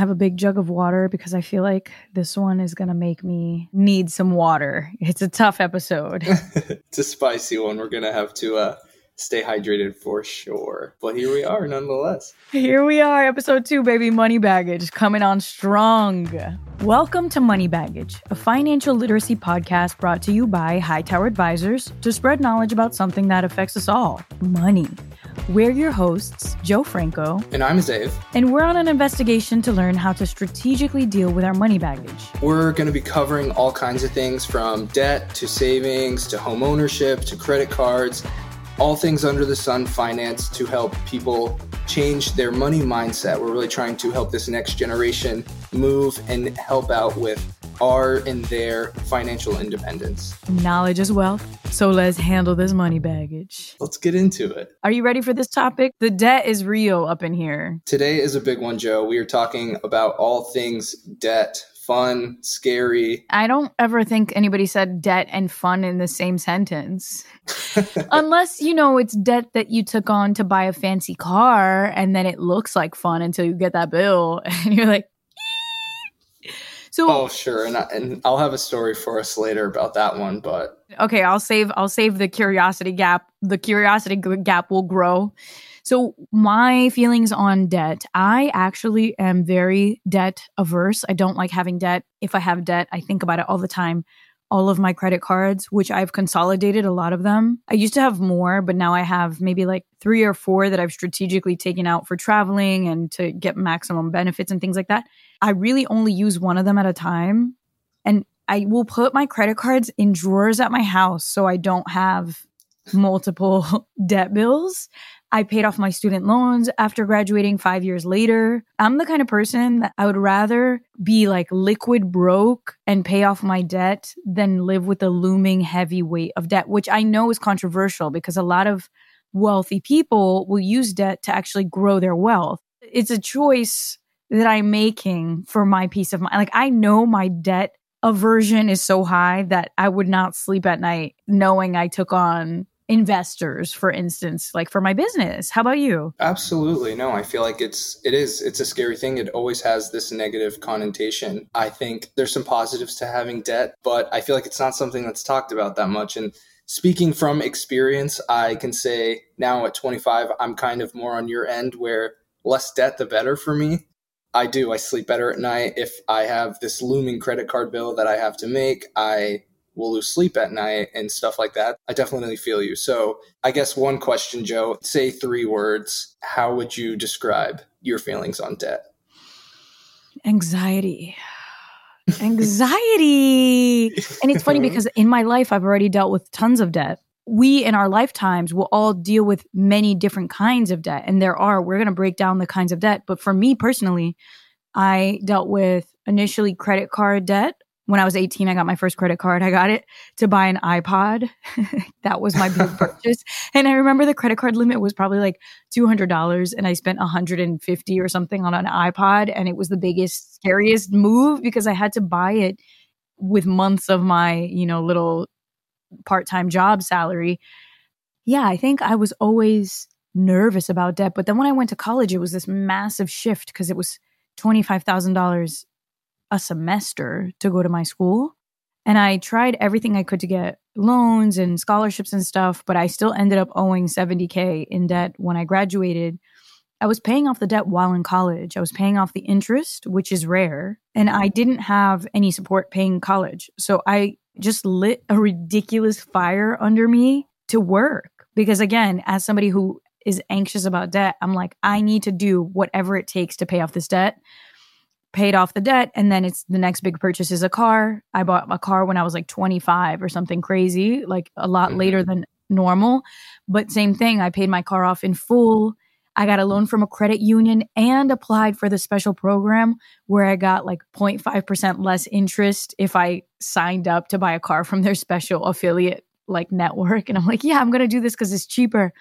have a big jug of water because I feel like this one is going to make me need some water. It's a tough episode. it's a spicy one. We're going to have to uh, stay hydrated for sure. But here we are nonetheless. Here we are, episode two, baby. Money Baggage coming on strong. Welcome to Money Baggage, a financial literacy podcast brought to you by Hightower Advisors to spread knowledge about something that affects us all money. We're your hosts, Jo Franco. And I'm Dave. And we're on an investigation to learn how to strategically deal with our money baggage. We're going to be covering all kinds of things from debt to savings to home ownership to credit cards all things under the sun finance to help people change their money mindset. We're really trying to help this next generation move and help out with our in their financial independence. Knowledge as wealth. So let's handle this money baggage. Let's get into it. Are you ready for this topic? The debt is real up in here. Today is a big one, Jo. We are talking about all things debt, fun, scary. I don't ever think anybody said debt and fun in the same sentence. Unless, you know, it's debt that you took on to buy a fancy car and then it looks like fun until you get that bill and you're like, so Oh, sure. And I, and I'll have a story for us later about that one, but Okay, I'll save I'll save the curiosity gap. The curiosity gap will grow so, my feelings on debt I actually am very debt averse. I don't like having debt. If I have debt, I think about it all the time. All of my credit cards, which I've consolidated a lot of them. I used to have more, but now I have maybe like three or four that I've strategically taken out for traveling and to get maximum benefits and things like that. I really only use one of them at a time. And I will put my credit cards in drawers at my house so I don't have multiple debt bills. I paid off my student loans after graduating five years later. I'm the kind of person that I would rather be like liquid broke and pay off my debt than live with the looming heavy weight of debt, which I know is controversial because a lot of wealthy people will use debt to actually grow their wealth. It's a choice that I'm making for my peace of mind. Like I know my debt aversion is so high that I would not sleep at night knowing I took on investors for instance like for my business. How about you? Absolutely. No i feel like it's it is it's a scary thing. It always has this negative connotation. I think there's some positives to having debt but i feel like it's not something that's talked about that much. And speaking from experience i can say now at 25 i'm kind of more on your end where less debt the better for me. I do. I sleep better at night. If I have this looming credit card bill that I have to make, I will lose sleep at night and stuff like that. I definitely feel you. So, I guess one question, Jo, say three words. How would you describe your feelings on debt? Anxiety. Anxiety. and it's funny because in my life, I've already dealt with tons of debt. We in our lifetimes will all deal with many different kinds of debt. And there are, we're going to break down the kinds of debt. But for me personally, I dealt with initially credit card debt when I was 18, I got my first credit card. I got it to buy an iPod. that was my big purchase. And I remember the credit card limit was probably like $200 and I spent 150 or something on an iPod and it was the biggest scariest move because I had to buy it with months of my, you know, little part-time job salary. Yeah, I think I was always nervous about debt, but then when I went to college it was this massive shift because it was $25,000 a semester to go to my school. And I tried everything I could to get loans and scholarships and stuff, but I still ended up owing 70K in debt when I graduated. I was paying off the debt while in college. I was paying off the interest, which is rare, and I didn't have any support paying college. So I just lit a ridiculous fire under me to work because, again, as somebody who is anxious about debt, I'm like, I need to do whatever it takes to pay off this debt paid off the debt and then it's the next big purchase is a car. I bought a car when i was like 25 or something crazy like a lot mm-hmm. later than normal. But same thing i paid my car off in full. I got a loan from a credit union and applied for the special program where i got like 0.5% less interest if i signed up to buy a car from their special affiliate like network. And i'm like yeah i'm going to do this cuz it's cheaper.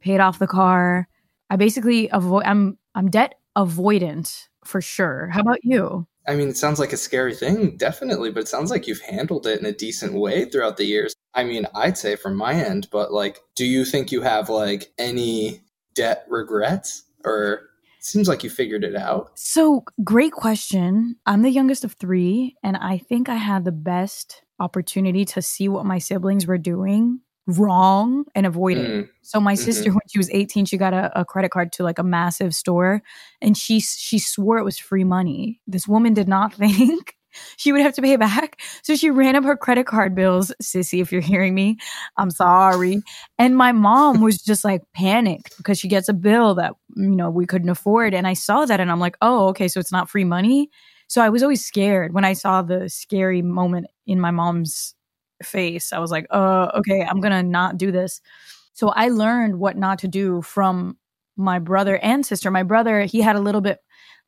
Paid off the car. I basically avoid i'm i'm debt avoidant for sure. How about you? I mean, it sounds like a scary thing, definitely, but it sounds like you've handled it in a decent way throughout the years. I mean, I'd say from my end, but like, do you think you have like any debt regrets or seems like you figured it out. So, great question. I'm the youngest of three, and I think I had the best opportunity to see what my siblings were doing wrong and avoid it. Mm. So my mm-hmm. sister when she was 18 she got a, a, credit card to like a massive store and she she swore it was free money. This woman did not think she would have to pay back. So she ran up her credit card bills. Sissy, if you're hearing me, I'm sorry. And my mom was just like panicked because she gets a bill that, you know, we couldn't afford. And I saw that and I'm like, oh, okay, so it's not free money. So I was always scared when I saw the scary moment in my mom's face. I was like, uh, okay, I'm going to not do this. So I learned what not to do from my brother and sister. My brother, he had a little bit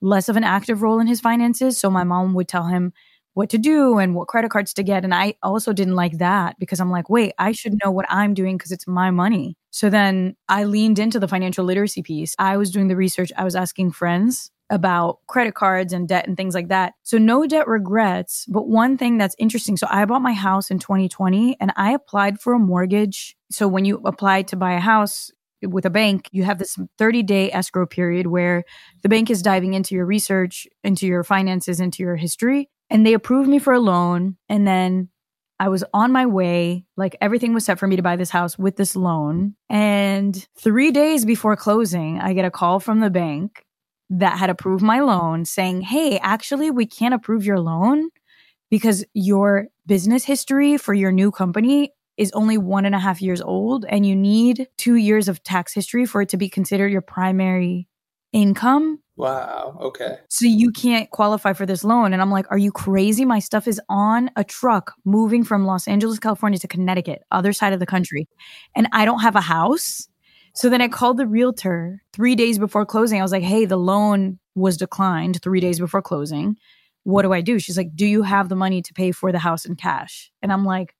less of an active role in his finances. So my mom would tell him what to do and what credit cards to get. And I also didn't like that because I'm like, wait, I should know what I'm doing because it's my money. So then I leaned into the financial literacy piece. I was doing the research, I was asking friends about credit cards and debt and things like that. So no debt regrets. But one thing that's interesting. So I bought my house in 2020 and I applied for a mortgage. So when you apply to buy a house, with a bank, you have this 30 day escrow period where the bank is diving into your research, into your finances, into your history. And they approved me for a loan. And then I was on my way. Like everything was set for me to buy this house with this loan. And three days before closing, I get a call from the bank that had approved my loan saying, Hey, actually, we can't approve your loan because your business history for your new company is only one and a half years old and you need two years of tax history for it to be considered your primary income. Wow. Okay. So you can't qualify for this loan. And I'm like, are you crazy? My stuff is on a truck moving from Los Angeles, California to Connecticut, other side of the country. And I don't have a house. So then I called the realtor three days before closing. I was like, hey, the loan was declined three days before closing. What do I do? She's like, do you have the money to pay for the house in cash? And I'm like,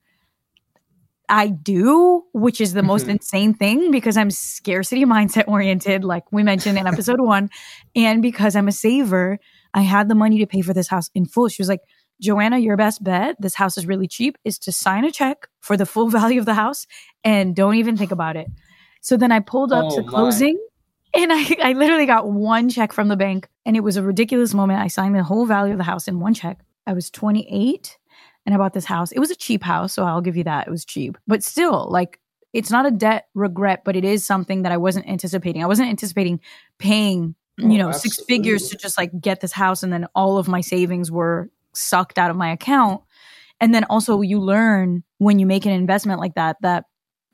I do, which is the most mm-hmm. insane thing because I'm scarcity mindset oriented, like we mentioned in episode one. And because I'm a saver, I had the money to pay for this house in full. She was like, Joanna, your best bet, this house is really cheap, is to sign a check for the full value of the house and don't even think about it. So then I pulled up oh, to closing my. and I, I literally got one check from the bank and it was a ridiculous moment. I signed the whole value of the house in one check. I was 28 and I bought this house. It was a cheap house, so I'll give you that. It was cheap. But still, like it's not a debt regret, but it is something that I wasn't anticipating. I wasn't anticipating paying, you oh, know, absolutely. six figures to just like get this house and then all of my savings were sucked out of my account. And then also you learn when you make an investment like that that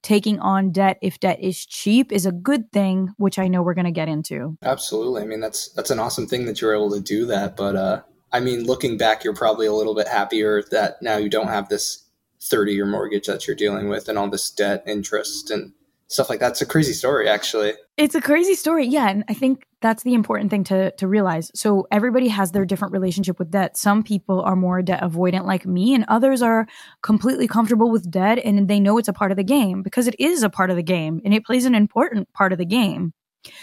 taking on debt if debt is cheap is a good thing which i know we're going to get into. Absolutely. I mean that's that's an awesome thing that you're able to do that but uh I mean, looking back, you're probably a little bit happier that now you don't have this 30 year mortgage that you're dealing with and all this debt interest and stuff like that. It's a crazy story, actually. It's a crazy story. Yeah. And I think that's the important thing to, to realize. So everybody has their different relationship with debt. Some people are more debt avoidant like me, and others are completely comfortable with debt and they know it's a part of the game because it is a part of the game and it plays an important part of the game.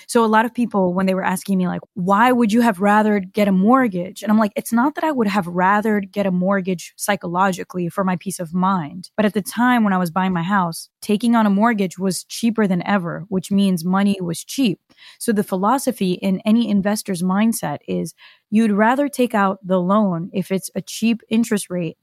So a lot of people, when they were asking me, like, why would you have rather get a mortgage? And I'm like, it's not that I would have rather get a mortgage psychologically for my peace of mind. But at the time when I was buying my house, taking on a mortgage was cheaper than ever, which means money was cheap. So the philosophy in any investor's mindset is you'd rather take out the loan if it's a cheap interest rate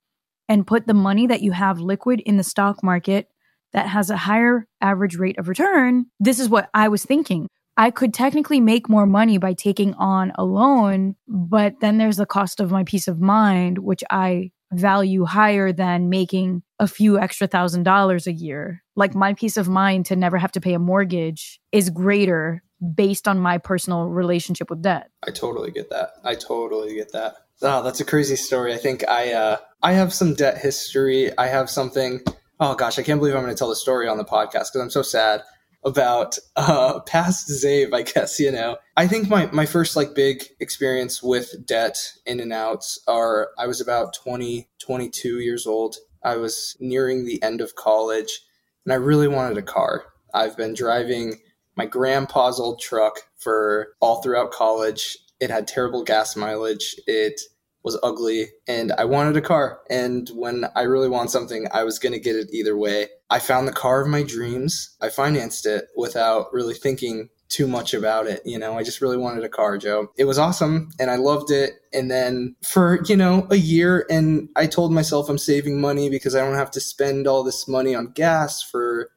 and put the money that you have liquid in the stock market that has a higher average rate of return. This is what I was thinking. I could technically make more money by taking on a loan, but then there's the cost of my peace of mind, which I value higher than making a few extra thousand dollars a year. Like my peace of mind to never have to pay a mortgage is greater based on my personal relationship with debt. I totally get that. I totally get that. Oh, that's a crazy story. I think I uh I have some debt history. I have something Oh gosh, I can't believe I'm going to tell the story on the podcast because I'm so sad about uh, past Zave, I guess, you know. I think my, my first like big experience with debt in and outs are I was about 20, 22 years old. I was nearing the end of college and I really wanted a car. I've been driving my grandpa's old truck for all throughout college. It had terrible gas mileage. It was ugly and I wanted a car. And when I really want something, I was going to get it either way. I found the car of my dreams. I financed it without really thinking too much about it. You know, I just really wanted a car, Jo. It was awesome and I loved it. And then for, you know, a year, and I told myself I'm saving money because I don't have to spend all this money on gas for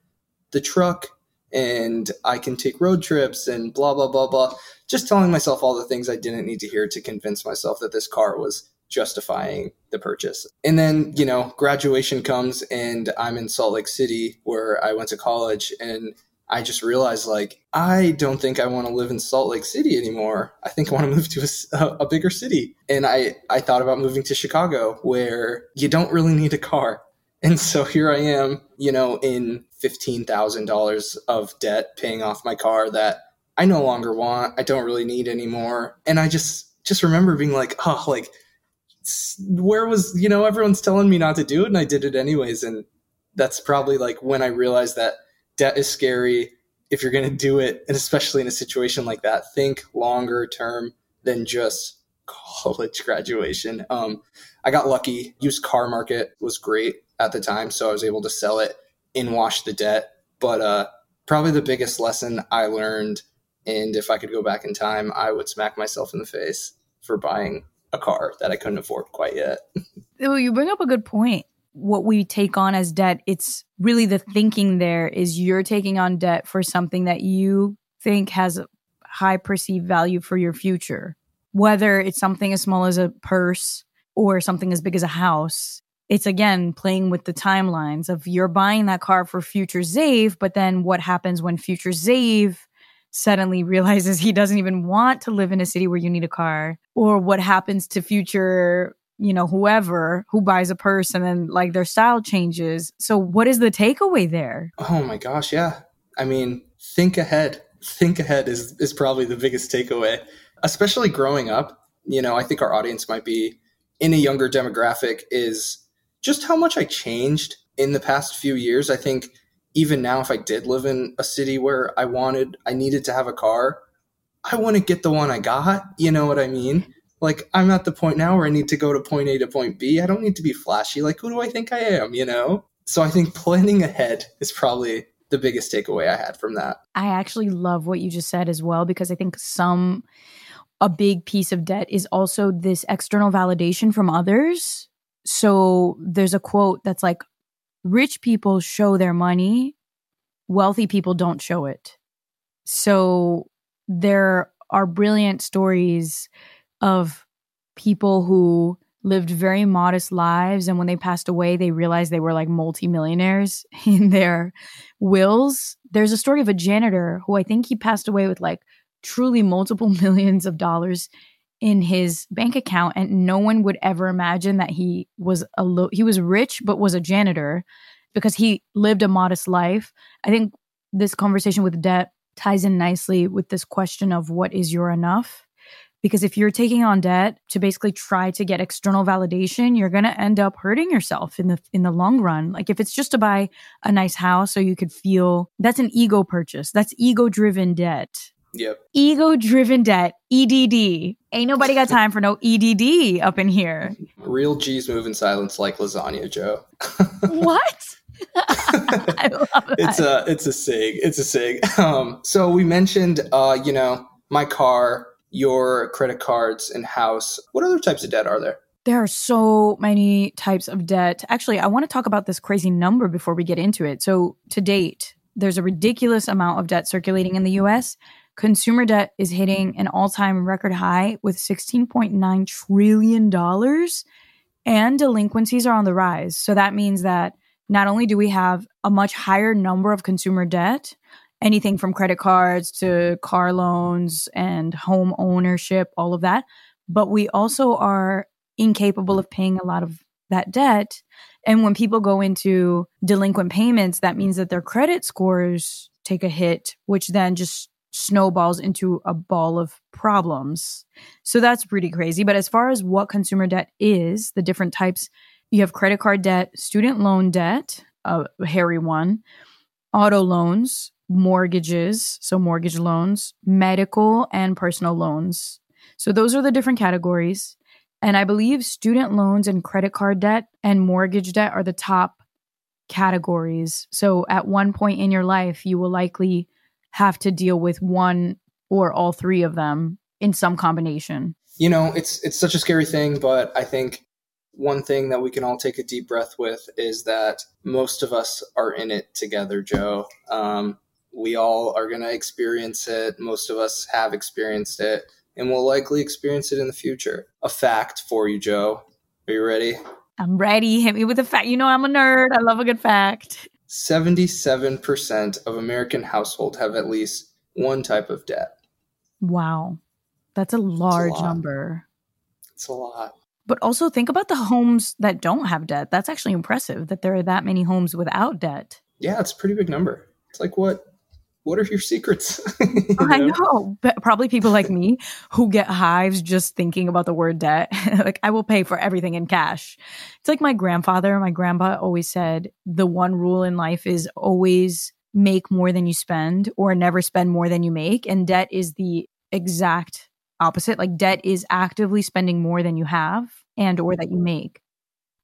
the truck and I can take road trips and blah, blah, blah, blah. Just telling myself all the things I didn't need to hear to convince myself that this car was justifying the purchase. And then, you know, graduation comes and I'm in Salt Lake City where I went to college and I just realized like I don't think I want to live in Salt Lake City anymore. I think I want to move to a, a, bigger city. And I I thought about moving to Chicago where you don't really need a car. And so here I am, you know, in $15,000 of debt paying off my car that I no longer want, I don't really need anymore. And I just just remember being like, "Oh, like where was, you know, everyone's telling me not to do it and I did it anyways." And that's probably like when I realized that debt is scary if you're going to do it, and especially in a situation like that, think longer term than just college graduation. Um, I got lucky. Used car market was great at the time, so I was able to sell it and wash the debt. But uh, probably the biggest lesson I learned, and if I could go back in time, I would smack myself in the face for buying a car that I couldn't afford quite yet. well, you bring up a good point what we take on as debt, it's really the thinking there is you're taking on debt for something that you think has high perceived value for your future. Whether it's something as small as a purse or something as big as a house, it's again playing with the timelines of you're buying that car for future Zave, but then what happens when future Zave suddenly realizes he doesn't even want to live in a city where you need a car? Or what happens to future you know, whoever who buys a purse and then like their style changes. So what is the takeaway there? Oh my gosh, yeah. I mean, think ahead. Think ahead is is probably the biggest takeaway. Especially growing up, you know, I think our audience might be in a younger demographic is just how much I changed in the past few years. I think even now if I did live in a city where I wanted I needed to have a car, I wouldn't get the one I got. You know what I mean? Like I'm at the point now where I need to go to point A to point B. I don't need to be flashy. Like who do I think I am, you know? So I think planning ahead is probably the biggest takeaway I had from that. I actually love what you just said as well because I think some a big piece of debt is also this external validation from others. So there's a quote that's like rich people show their money, wealthy people don't show it. So there are brilliant stories of people who lived very modest lives and when they passed away they realized they were like multimillionaires in their wills there's a story of a janitor who i think he passed away with like truly multiple millions of dollars in his bank account and no one would ever imagine that he was a lo- he was rich but was a janitor because he lived a modest life i think this conversation with debt ties in nicely with this question of what is your enough because if you're taking on debt to basically try to get external validation, you're going to end up hurting yourself in the in the long run. Like if it's just to buy a nice house so you could feel that's an ego purchase. That's ego driven debt. Yep. Ego driven debt, EDD. Ain't nobody got time for no EDD up in here. Real G's move in silence like lasagna, Jo. what? it's a it's a sig. It's a sig. Um, so we mentioned uh, you know, my car your credit cards and house. What other types of debt are there? There are so many types of debt. Actually, I want to talk about this crazy number before we get into it. So, to date, there's a ridiculous amount of debt circulating in the US. Consumer debt is hitting an all time record high with $16.9 trillion, and delinquencies are on the rise. So, that means that not only do we have a much higher number of consumer debt, anything from credit cards to car loans and home ownership, all of that. But we also are incapable of paying a lot of that debt. And when people go into delinquent payments, that means that their credit scores take a hit, which then just snowballs into a ball of problems. So that's pretty crazy. But as far as what consumer debt is, the different types, you have credit card debt, student loan debt, uh, a hairy one, auto loans, mortgages, so mortgage loans, medical, and personal loans. So those are the different categories. And I believe student loans and credit card debt and mortgage debt are the top categories. So at one point in your life, you will likely have to deal with one or all three of them in some combination? You know, it's it's such a scary thing, but I think one thing that we can all take a deep breath with is that most of us are in it together, Jo. Um, we all are going to experience it. Most of us have experienced it and will likely experience it in the future. A fact for you, Jo. Are you ready? I'm ready. Hit me with a fact. You know, I'm a nerd. I love a good fact. 77% of American households have at least one type of debt. Wow. That's a large a number. It's a lot. But also think about the homes that don't have debt. That's actually impressive that there are that many homes without debt. Yeah, it's a pretty big number. It's like what what are your secrets? you know? I know. But probably people like me who get hives just thinking about the word debt. like, I will pay for everything in cash. It's like my grandfather, my grandpa always said the one rule in life is always make more than you spend or never spend more than you make. And debt is the exact opposite. Like, debt is actively spending more than you have and or that you make.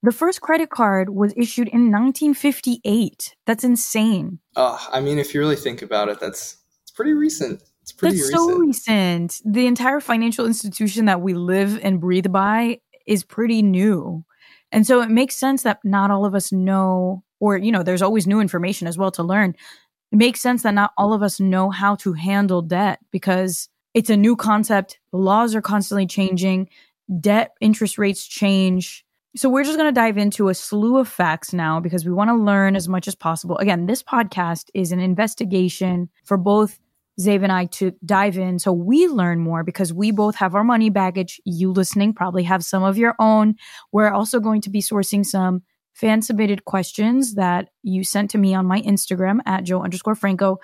The first credit card was issued in 1958. That's insane. Uh, I mean, if you really think about it, that's it's pretty recent. It's pretty that's recent. so recent. The entire financial institution that we live and breathe by is pretty new. And so it makes sense that not all of us know, or, you know, there's always new information as well to learn. It makes sense that not all of us know how to handle debt because it's a new concept. Laws are constantly changing, debt interest rates change so we're just going to dive into a slew of facts now because we want to learn as much as possible. Again, this podcast is an investigation for both Zave and I to dive in so we learn more because we both have our money baggage. You listening probably have some of your own. We're also going to be sourcing some fan submitted questions that you sent to me on my Instagram at Jo underscore Franco.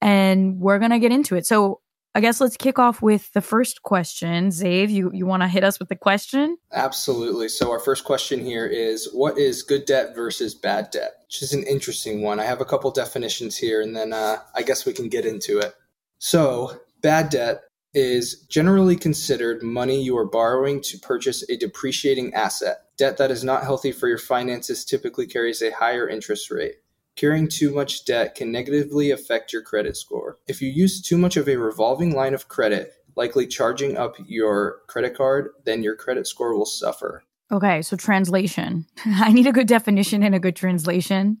And we're going to get into it. So I guess let's kick off with the first question. Zave, you, you want to hit us with the question? Absolutely. So, our first question here is What is good debt versus bad debt? Which is an interesting one. I have a couple definitions here, and then uh, I guess we can get into it. So, bad debt is generally considered money you are borrowing to purchase a depreciating asset. Debt that is not healthy for your finances typically carries a higher interest rate. Carrying too much debt can negatively affect your credit score. If you use too much of a revolving line of credit, likely charging up your credit card, then your credit score will suffer. Okay, so translation. I need a good definition and a good translation.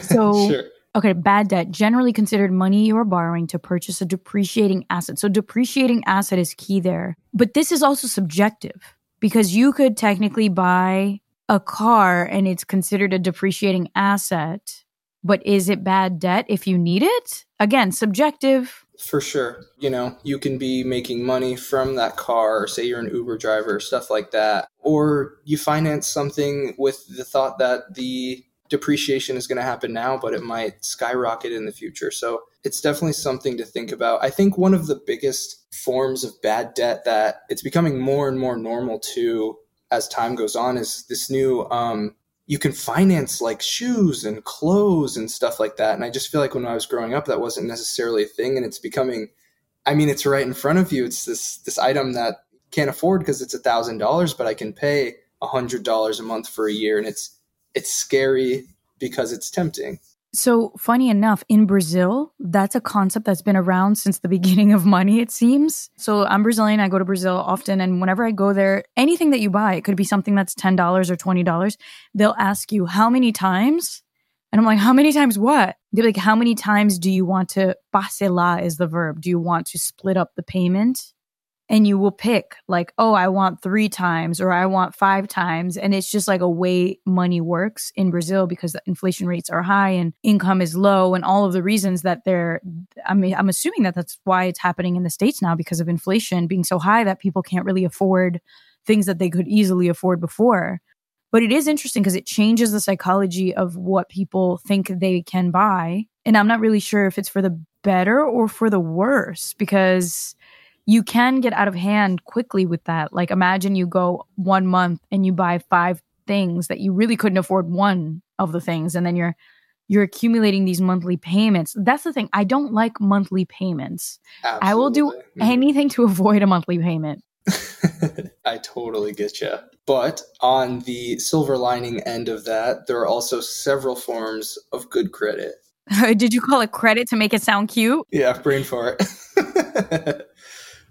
So, sure. okay, bad debt, generally considered money you are borrowing to purchase a depreciating asset. So, depreciating asset is key there. But this is also subjective because you could technically buy a car and it's considered a depreciating asset but is it bad debt if you need it? Again, subjective. For sure. You know, you can be making money from that car, say you're an Uber driver, stuff like that. Or you finance something with the thought that the depreciation is going to happen now, but it might skyrocket in the future. So it's definitely something to think about. I think one of the biggest forms of bad debt that it's becoming more and more normal to as time goes on is this new um, you can finance like shoes and clothes and stuff like that. And I just feel like when I was growing up, that wasn't necessarily a thing, and it's becoming. I mean, it's right in front of you. It's this this item that can't afford because it's a thousand dollars, but I can pay a hundred dollars a month for a year, and it's it's scary because it's tempting. So, funny enough, in Brazil, that's a concept that's been around since the beginning of money, it seems. So, I'm Brazilian. I go to Brazil often. And whenever I go there, anything that you buy, it could be something that's $10 or $20, they'll ask you, How many times? And I'm like, How many times what? They're like, How many times do you want to, parcelar is the verb. Do you want to split up the payment? And you will pick like, oh, I want three times or I want five times. And it's just like a way money works in Brazil because the inflation rates are high and income is low and all of the reasons that they're, I mean, I'm assuming that that's why it's happening in the States now because of inflation being so high that people can't really afford things that they could easily afford before. But it is interesting because it changes the psychology of what people think they can buy. And I'm not really sure if it's for the better or for the worse because you can get out of hand quickly with that. Like imagine you go one month and you buy five things that you really couldn't afford one of the things and then you're you're accumulating these monthly payments. That's the thing. I don't like monthly payments. Absolutely. I will do mm-hmm. anything to avoid a monthly payment. I totally get you. But on the silver lining end of that, there are also several forms of good credit. Did you call it credit to make it sound cute? Yeah, brain for it.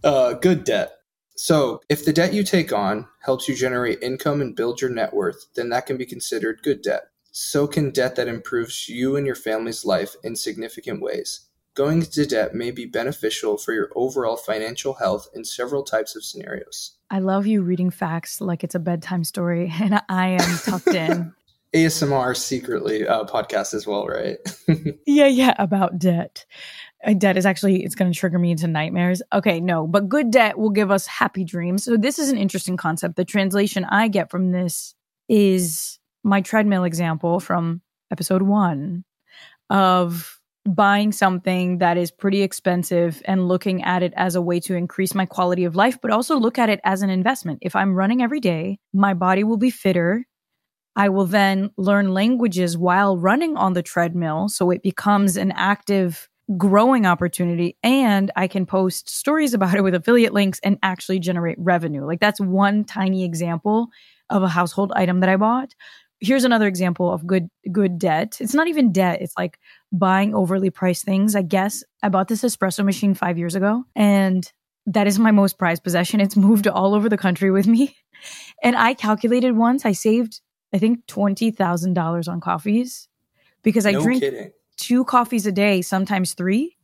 uh, good debt. So, if the debt you take on helps you generate income and build your net worth, then that can be considered good debt. So can debt that improves you and your family's life in significant ways. Going into debt may be beneficial for your overall financial health in several types of scenarios. I love you reading facts like it's a bedtime story, and I am tucked in. ASMR secretly uh, podcast as well, right? yeah, yeah, about debt. Debt is actually it's going to trigger me into nightmares. Okay, no, but good debt will give us happy dreams. So this is an interesting concept. The translation I get from this is my treadmill example from episode 1 of buying something that is pretty expensive and looking at it as a way to increase my quality of life, but also look at it as an investment. If I'm running every day, my body will be fitter I will then learn languages while running on the treadmill. So it becomes an active growing opportunity and I can post stories about it with affiliate links and actually generate revenue. Like that's one tiny example of a household item that I bought. Here's another example of good good debt. It's not even debt. It's like buying overly priced things. I guess I bought this espresso machine 5 years ago and that is my most prized possession. It's moved all over the country with me. And I calculated once I saved I think $20,000 on coffees because I no drink kidding. Two coffees a day, sometimes three.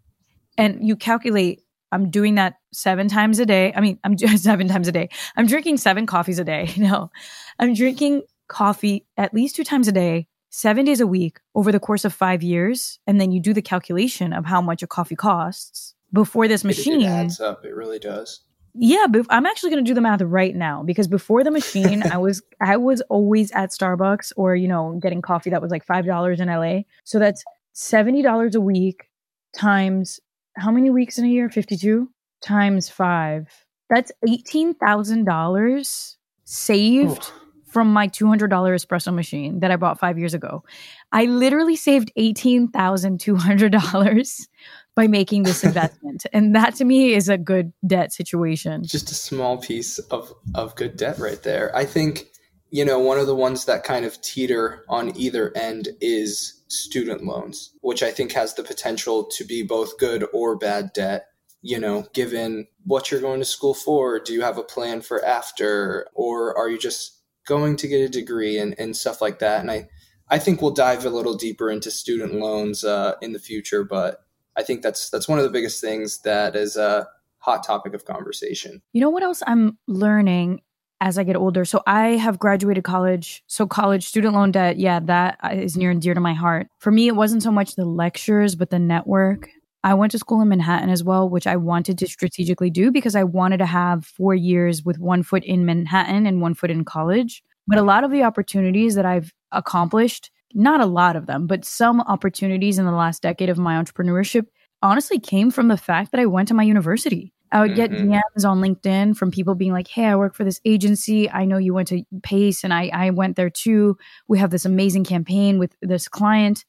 And you calculate, I'm doing that seven times a day. I mean, I'm seven times a day. I'm drinking seven coffees a day. No, I'm drinking coffee at least two times a day, seven days a week over the course of five years. And then you do the calculation of how much a coffee costs before this machine. It, it adds up. It really does yeah but i'm actually going to do the math right now because before the machine i was i was always at starbucks or you know getting coffee that was like five dollars in la so that's $70 a week times how many weeks in a year 52 times five that's $18000 saved from my $200 espresso machine that i bought five years ago i literally saved $18200 by making this investment. and that to me is a good debt situation. Just a small piece of, of good debt right there. I think, you know, one of the ones that kind of teeter on either end is student loans, which I think has the potential to be both good or bad debt. You know, given what you're going to school for, do you have a plan for after, or are you just going to get a degree and, and stuff like that? And I, I think we'll dive a little deeper into student loans uh, in the future, but I think that's that's one of the biggest things that is a hot topic of conversation. You know what else I'm learning as I get older? So I have graduated college. So college student loan debt, yeah, that is near and dear to my heart. For me, it wasn't so much the lectures, but the network. I went to school in Manhattan as well, which I wanted to strategically do because I wanted to have four years with one foot in Manhattan and one foot in college. But a lot of the opportunities that I've accomplished not a lot of them, but some opportunities in the last decade of my entrepreneurship honestly came from the fact that I went to my university. I would get mm-hmm. DMs on LinkedIn from people being like, Hey, I work for this agency. I know you went to Pace and I, I went there too. We have this amazing campaign with this client.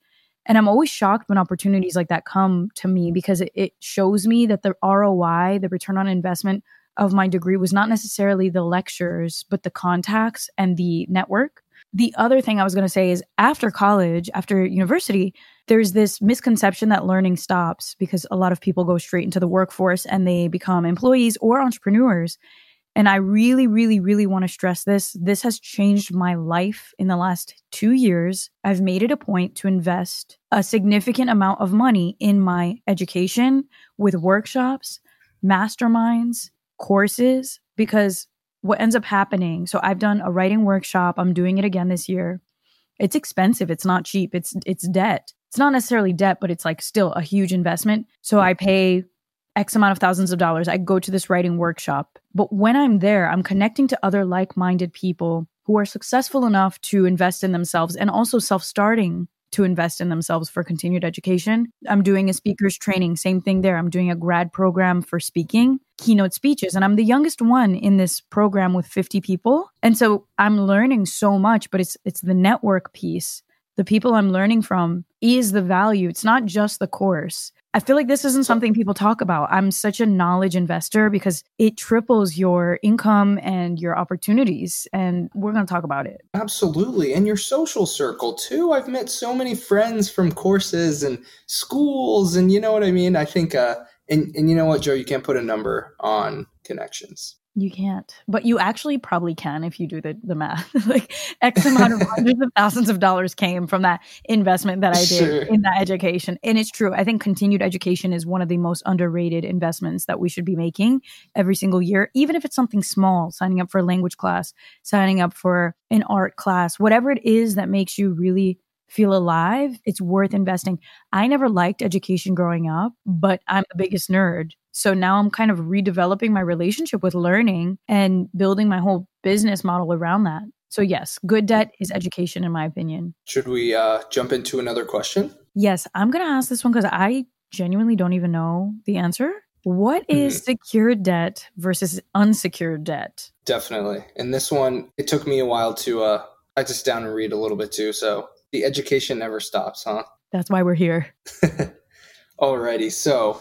And I'm always shocked when opportunities like that come to me because it, it shows me that the ROI, the return on investment of my degree was not necessarily the lectures, but the contacts and the network the other thing I was going to say is after college, after university, there's this misconception that learning stops because a lot of people go straight into the workforce and they become employees or entrepreneurs. And I really, really, really want to stress this. This has changed my life in the last two years. I've made it a point to invest a significant amount of money in my education with workshops, masterminds, courses, because what ends up happening. So i've done a writing workshop. I'm doing it again this year. It's expensive. It's not cheap. It's it's debt. It's not necessarily debt but it's like still a huge investment. So i pay x amount of thousands of dollars. I go to this writing workshop. But when i'm there i'm connecting to other like-minded people who are successful enough to invest in themselves and also self-starting to invest in themselves for continued education. I'm doing a speaker's training, same thing there. I'm doing a grad program for speaking, keynote speeches, and I'm the youngest one in this program with 50 people. And so I'm learning so much, but it's it's the network piece. The people I'm learning from is the value. It's not just the course. I feel like this isn't something people talk about. I'm such a knowledge investor because it triples your income and your opportunities. And we're going to talk about it. Absolutely. And your social circle too. I've met so many friends from courses and schools. And you know what I mean? I think, uh, and, and you know what, Jo, you can't put a number on connections. You can't, but you actually probably can if you do the, the math. like X amount of hundreds of thousands of dollars came from that investment that I did sure. in that education. And it's true. I think continued education is one of the most underrated investments that we should be making every single year, even if it's something small, signing up for a language class, signing up for an art class, whatever it is that makes you really feel alive, it's worth investing. I never liked education growing up, but I'm the biggest nerd. So now I'm kind of redeveloping my relationship with learning and building my whole business model around that. So, yes, good debt is education, in my opinion. Should we uh, jump into another question? Yes, I'm going to ask this one because I genuinely don't even know the answer. What is mm-hmm. secured debt versus unsecured debt? Definitely. And this one, it took me a while to uh, I just down and read a little bit too. So the education never stops, huh? That's why we're here. Alrighty, so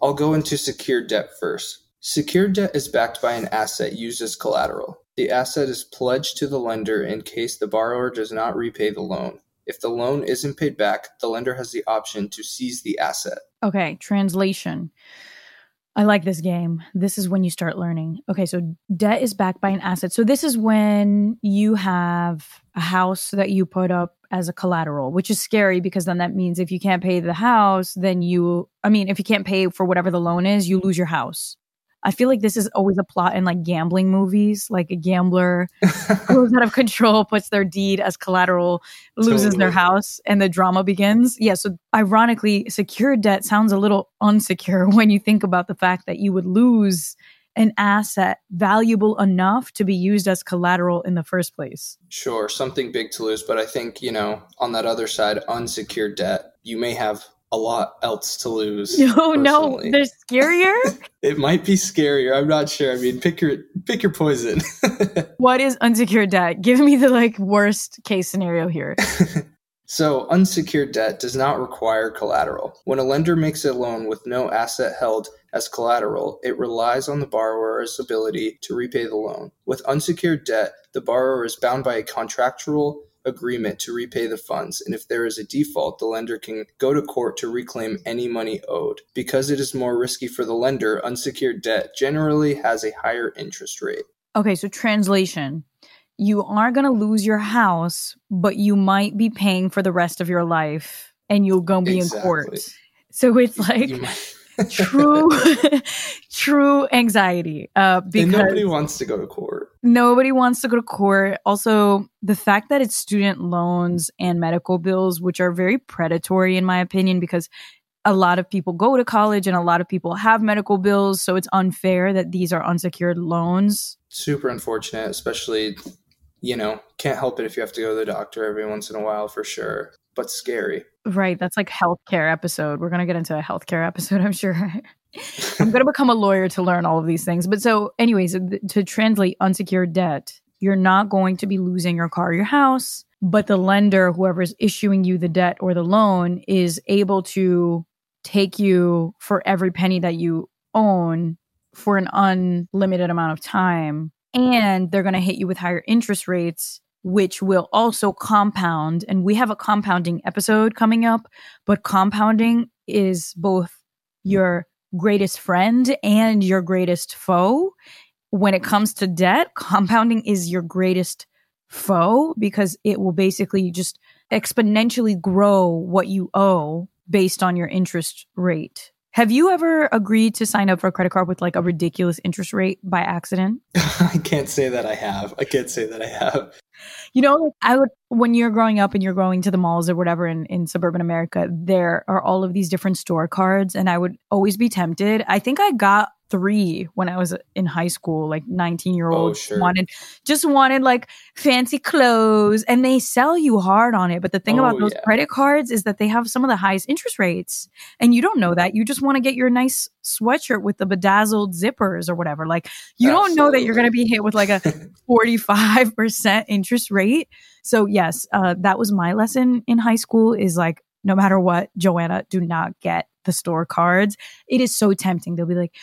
I'll go into secured debt first. Secured debt is backed by an asset used as collateral. The asset is pledged to the lender in case the borrower does not repay the loan. If the loan isn't paid back, the lender has the option to seize the asset. Okay, translation. I like this game. This is when you start learning. Okay, so debt is backed by an asset. So this is when you have a house that you put up as a collateral, which is scary because then that means if you can't pay the house, then you, I mean, if you can't pay for whatever the loan is, you lose your house. I feel like this is always a plot in like gambling movies, like a gambler goes out of control, puts their deed as collateral, loses totally. their house, and the drama begins. Yeah. So, ironically, secured debt sounds a little unsecure when you think about the fact that you would lose an asset valuable enough to be used as collateral in the first place. Sure, something big to lose, but I think, you know, on that other side, unsecured debt, you may have a lot else to lose. No, no, they're scarier. it might be scarier. I'm not sure. I mean, pick your pick your poison. what is unsecured debt? Give me the like worst case scenario here. So, unsecured debt does not require collateral. When a lender makes a loan with no asset held as collateral, it relies on the borrower's ability to repay the loan. With unsecured debt, the borrower is bound by a contractual agreement to repay the funds, and if there is a default, the lender can go to court to reclaim any money owed. Because it is more risky for the lender, unsecured debt generally has a higher interest rate. Okay, so translation you are going to lose your house, but you might be paying for the rest of your life and you'll go be exactly. in court. So it's like true, true anxiety. Uh, because and nobody wants to go to court. Nobody wants to go to court. Also, the fact that it's student loans and medical bills, which are very predatory, in my opinion, because a lot of people go to college and a lot of people have medical bills. So it's unfair that these are unsecured loans. Super unfortunate, especially you know, can't help it if you have to go to the doctor every once in a while for sure, but scary. Right. That's like healthcare episode. We're going to get into a healthcare episode, I'm sure. I'm going to become a lawyer to learn all of these things. But so, anyways, to translate unsecured debt, you're not going to be losing your car your house, but the lender, whoever's issuing you the debt or the loan, is able to take you for every penny that you own for an unlimited amount of time and they're going to hit you with higher interest rates which will also compound and we have a compounding episode coming up but compounding is both your greatest friend and your greatest foe when it comes to debt compounding is your greatest foe because it will basically just exponentially grow what you owe based on your interest rate have you ever agreed to sign up for a credit card with like a ridiculous interest rate by accident? I can't say that I have. I can't say that I have. You know, I would when you're growing up and you're going to the malls or whatever in, in suburban America, there are all of these different store cards and I would always be tempted. I think I got three when I was in high school, like 19 year olds oh, sure. wanted, just wanted like fancy clothes and they sell you hard on it. But the thing oh, about those yeah. credit cards is that they have some of the highest interest rates and you don't know that. You just want to get your nice sweatshirt with the bedazzled zippers or whatever. Like you Absolutely. don't know that you're going to be hit with like a 45% interest rate. So yes, uh, that was my lesson in high school is like, no matter what, Joanna, do not get the store cards, it is so tempting. They'll be like,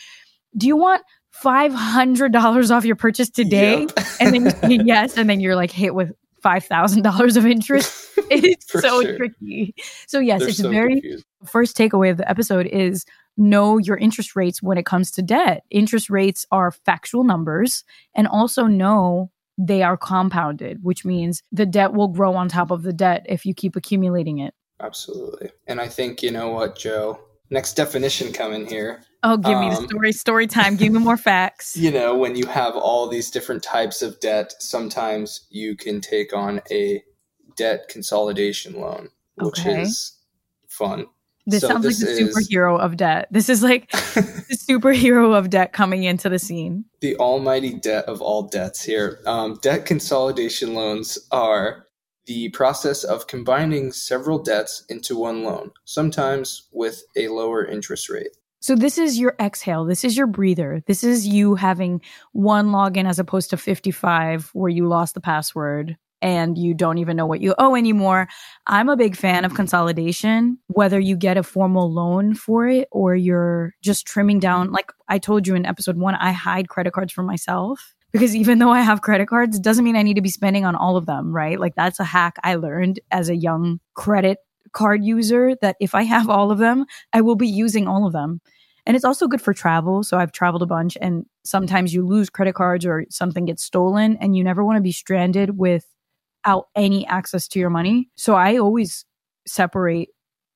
"Do you want $500 off your purchase today?" Yep. and then you say yes, and then you're like hit with $5,000 of interest. It's so sure. tricky. So yes, They're it's so very confused. first takeaway of the episode is know your interest rates when it comes to debt. Interest rates are factual numbers and also know they are compounded, which means the debt will grow on top of the debt if you keep accumulating it. Absolutely. And I think, you know what, Jo? Next definition coming here. Oh, give um, me the um, story, story time. Give me more facts. You know, when you have all these different types of debt, sometimes you can take on a debt consolidation loan, which okay. is fun. This so sounds this like the is, superhero of debt. This is like the superhero of debt coming into the scene. The almighty debt of all debts here. Um, debt consolidation loans are the process of combining several debts into one loan, sometimes with a lower interest rate. So this is your exhale. This is your breather. This is you having one login as opposed to 55 where you lost the password and you don't even know what you owe anymore. I'm a big fan of consolidation, whether you get a formal loan for it or you're just trimming down. Like I told you in episode one, I hide credit cards for myself because even though I have credit cards, it doesn't mean I need to be spending on all of them, right? Like that's a hack I learned as a young credit card user that if I have all of them, I will be using all of them. And it's also good for travel. So I've traveled a bunch and sometimes you lose credit cards or something gets stolen and you never want to be stranded without any access to your money. So I always separate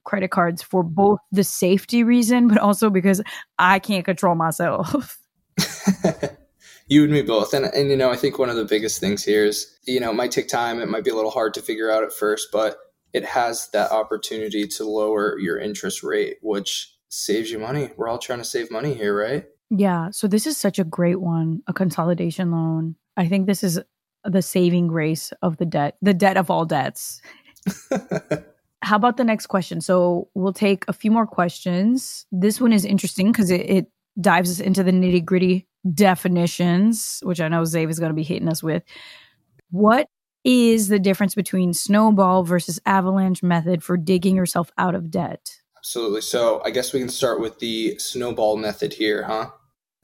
credit cards for both the safety reason, but also because I can't control myself. you and me both. And, and, you know, I think one of the biggest things here is, you know, it might take time. It might be a little hard to figure out at first, but it has that opportunity to lower your interest rate, which saves you money. We're all trying to save money here, right? Yeah. So this is such a great one, a consolidation loan. I think this is the saving grace of the debt, the debt of all debts. How about the next question? So we'll take a few more questions. This one is interesting because it, it dives us into the nitty gritty definitions, which I know Zave is going to be hitting us with. What is the difference between snowball versus avalanche method for digging yourself out of debt? Absolutely. So I guess we can start with the snowball method here, huh?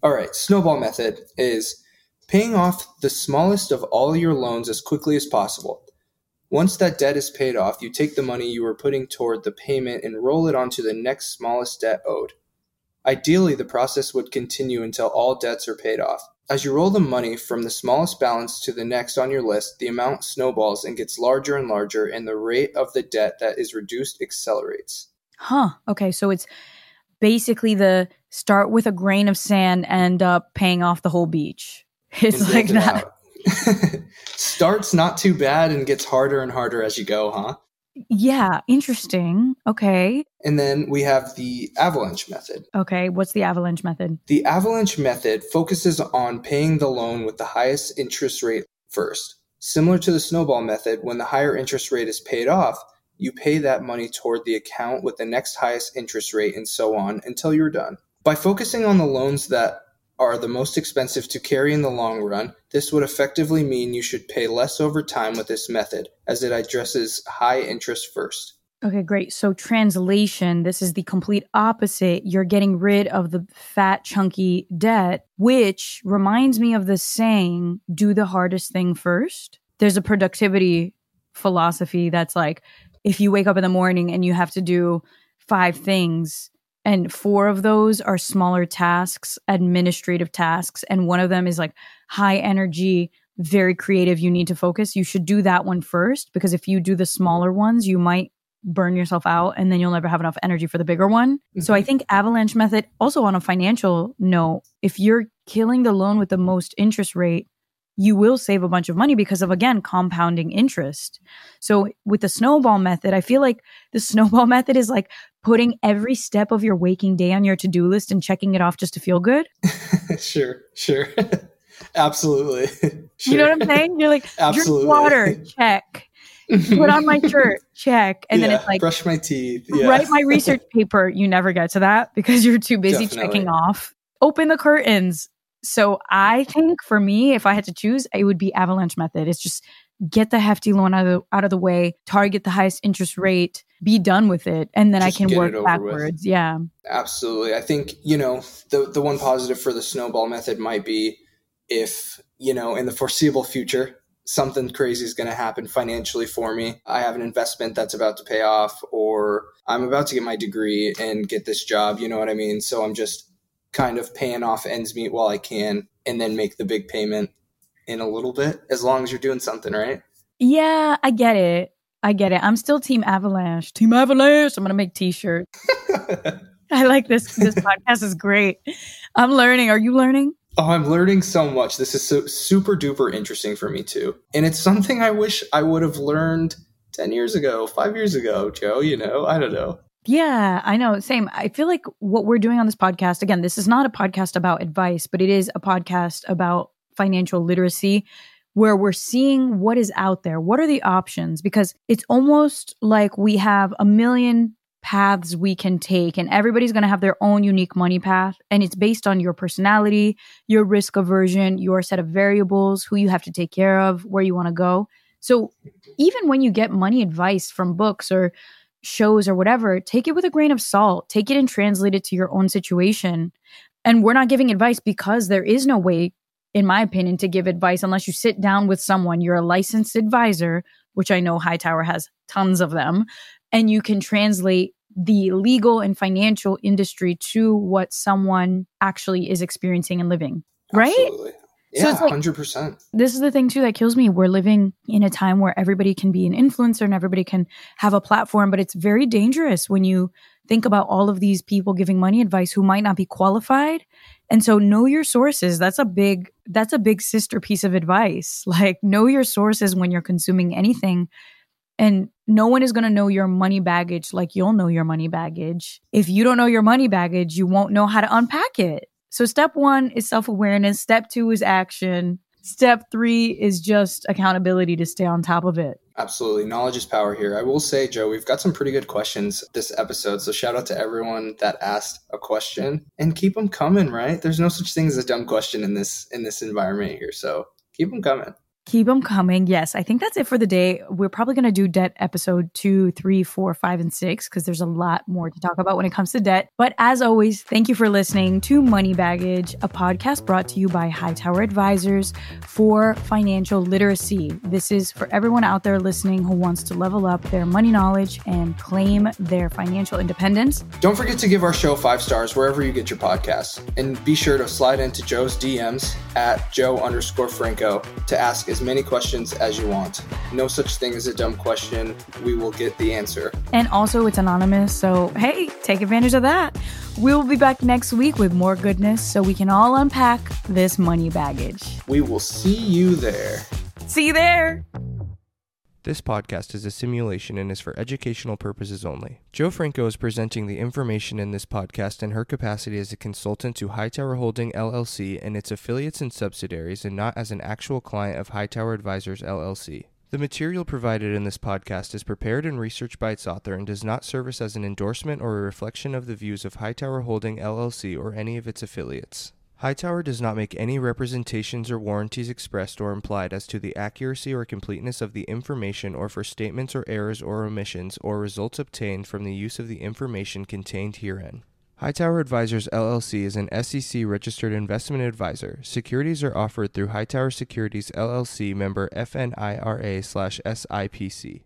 All right. Snowball method is paying off the smallest of all your loans as quickly as possible. Once that debt is paid off, you take the money you were putting toward the payment and roll it onto the next smallest debt owed. Ideally, the process would continue until all debts are paid off. As you roll the money from the smallest balance to the next on your list, the amount snowballs and gets larger and larger, and the rate of the debt that is reduced accelerates. Huh. Okay. So it's basically the start with a grain of sand, end up paying off the whole beach. It's like that. Starts not too bad and gets harder and harder as you go, huh? Yeah, interesting. Okay. And then we have the avalanche method. Okay, what's the avalanche method? The avalanche method focuses on paying the loan with the highest interest rate first. Similar to the snowball method, when the higher interest rate is paid off, you pay that money toward the account with the next highest interest rate and so on until you're done. By focusing on the loans that are the most expensive to carry in the long run, this would effectively mean you should pay less over time with this method, as it addresses high interest first. Okay, great. So, translation this is the complete opposite. You're getting rid of the fat, chunky debt, which reminds me of the saying, do the hardest thing first. There's a productivity philosophy that's like, if you wake up in the morning and you have to do five things, and four of those are smaller tasks, administrative tasks, and one of them is like high energy, very creative, you need to focus. You should do that one first because if you do the smaller ones, you might burn yourself out and then you'll never have enough energy for the bigger one. Mm-hmm. So I mm-hmm. think avalanche method also on a financial note, if you're killing the loan with the most interest rate, you will save a bunch of money because of again compounding interest. So with the snowball method, I feel like the snowball method is like putting every step of your waking day on your to-do list and checking it off just to feel good. sure, sure. Absolutely. Sure. You know what I'm saying? You're like Absolutely. drink water, check. Put on my shirt, check. And yeah, then it's like brush my teeth. Yeah. Write my research paper. You never get to that because you're too busy Definitely. checking off. Open the curtains so I think for me, if I had to choose, it would be avalanche method. It's just get the hefty loan out of the, out of the way, target the highest interest rate, be done with it and then Just I can work backwards. with. Yeah. Absolutely. I think, you know, the the one positive for the snowball method might be if, you know, in the foreseeable future something crazy is going to happen financially for me. I have an investment that's about to pay off or I'm about to get my degree and get this job, you know what I mean? So I'm just kind of paying off ends meet while I can and then make the big payment in a little bit as long as you're doing something, right? Yeah, I get it. I get it. I'm still Team Avalanche. Team Avalanche. I'm gonna make T-shirts. I like this. This podcast is great. I'm learning. Are you learning? Oh, I'm learning so much. This is so super duper interesting for me too. And it's something I wish I would have learned 10 years ago, 5 years ago, Jo, you know. I don't know. Yeah, I know. Same. I feel like what we're doing on this podcast, again, this is not a podcast about advice, but it is a podcast about financial literacy where we're seeing what is out there. What are the options? Because it's almost like we have a million paths we can take and everybody's going to have their own unique money path and it's based on your personality, your risk aversion, your set of variables, who you have to take care of, where you want to go. So even when you get money advice from books or shows or whatever, take it with a grain of salt. Take it and translate it to your own situation. And we're not giving advice because there is no way, in my opinion, to give advice unless you sit down with someone. You're a licensed advisor, which I know Hightower has tons of them, and you can translate the legal and financial industry to what someone actually is experiencing and living. Right? Absolutely. So Yeah, it's like- 100%. this is the thing too that kills me. We're living in a time where everybody can be an influencer and everybody can have a platform, but it's very dangerous when you think about all of these people giving money advice who might not be qualified. And so know your sources. That's a big that's a big sister piece of advice. Like know your sources when you're consuming anything. And no one is going to know your money baggage like you'll know your money baggage. If you don't know your money baggage, you won't know how to unpack it. So step 1 is self-awareness, step 2 is action. Step three is just accountability to stay on top of it. Absolutely. Knowledge is power here. I will say, Jo, we've got some pretty good questions this episode. So shout out to everyone that asked a question and keep them coming, right? There's no such thing as a dumb question in this in this environment here. So keep them coming. Keep them coming. Yes, I think that's it for the day. We're probably going to do debt episode two, three, four, five, and six because there's a lot more to talk about when it comes to debt. But as always, thank you for listening to Money Baggage, a podcast brought to you by Hightower Advisors for financial literacy. This is for everyone out there listening who wants to level up their money knowledge and claim their financial independence. Don't forget to give our show five stars wherever you get your podcasts. And be sure to slide into Jo's DMs at Jo underscore Franco to ask as many questions as you want. No such thing as a dumb question. We will get the answer. And also, it's anonymous. So, hey, take advantage of that. We'll be back next week with more goodness so we can all unpack this money baggage. We will see you there. See you there. This podcast is a simulation and is for educational purposes only. Jo Franco is presenting the information in this podcast in her capacity as a consultant to Hightower Holding LLC and its affiliates and subsidiaries and not as an actual client of Hightower Advisors LLC. The material provided in this podcast is prepared and researched by its author and does not service as an endorsement or a reflection of the views of Hightower Holding LLC or any of its affiliates. Hightower does not make any representations or warranties expressed or implied as to the accuracy or completeness of the information or for statements or errors or omissions or results obtained from the use of the information contained herein. Hightower Advisors LLC is an SEC registered investment advisor. Securities are offered through Hightower Securities LLC member FINRA/SIPC.